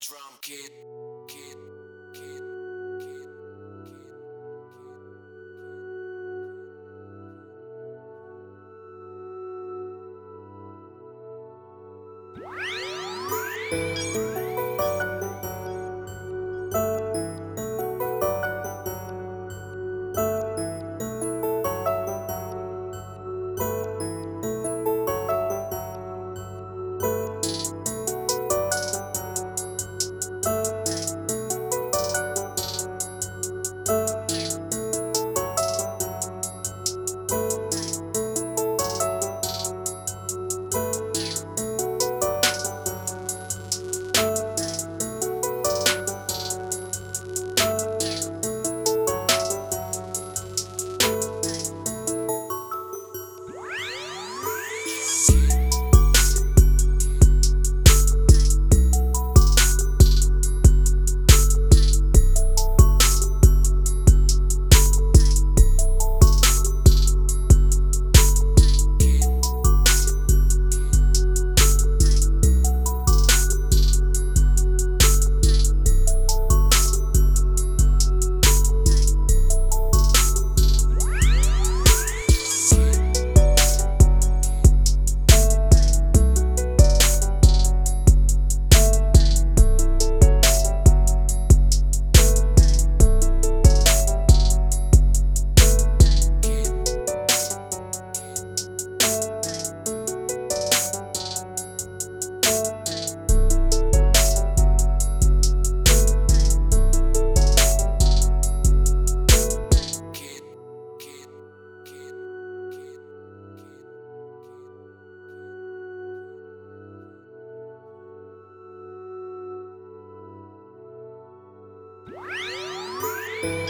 Drum kit, kit, え!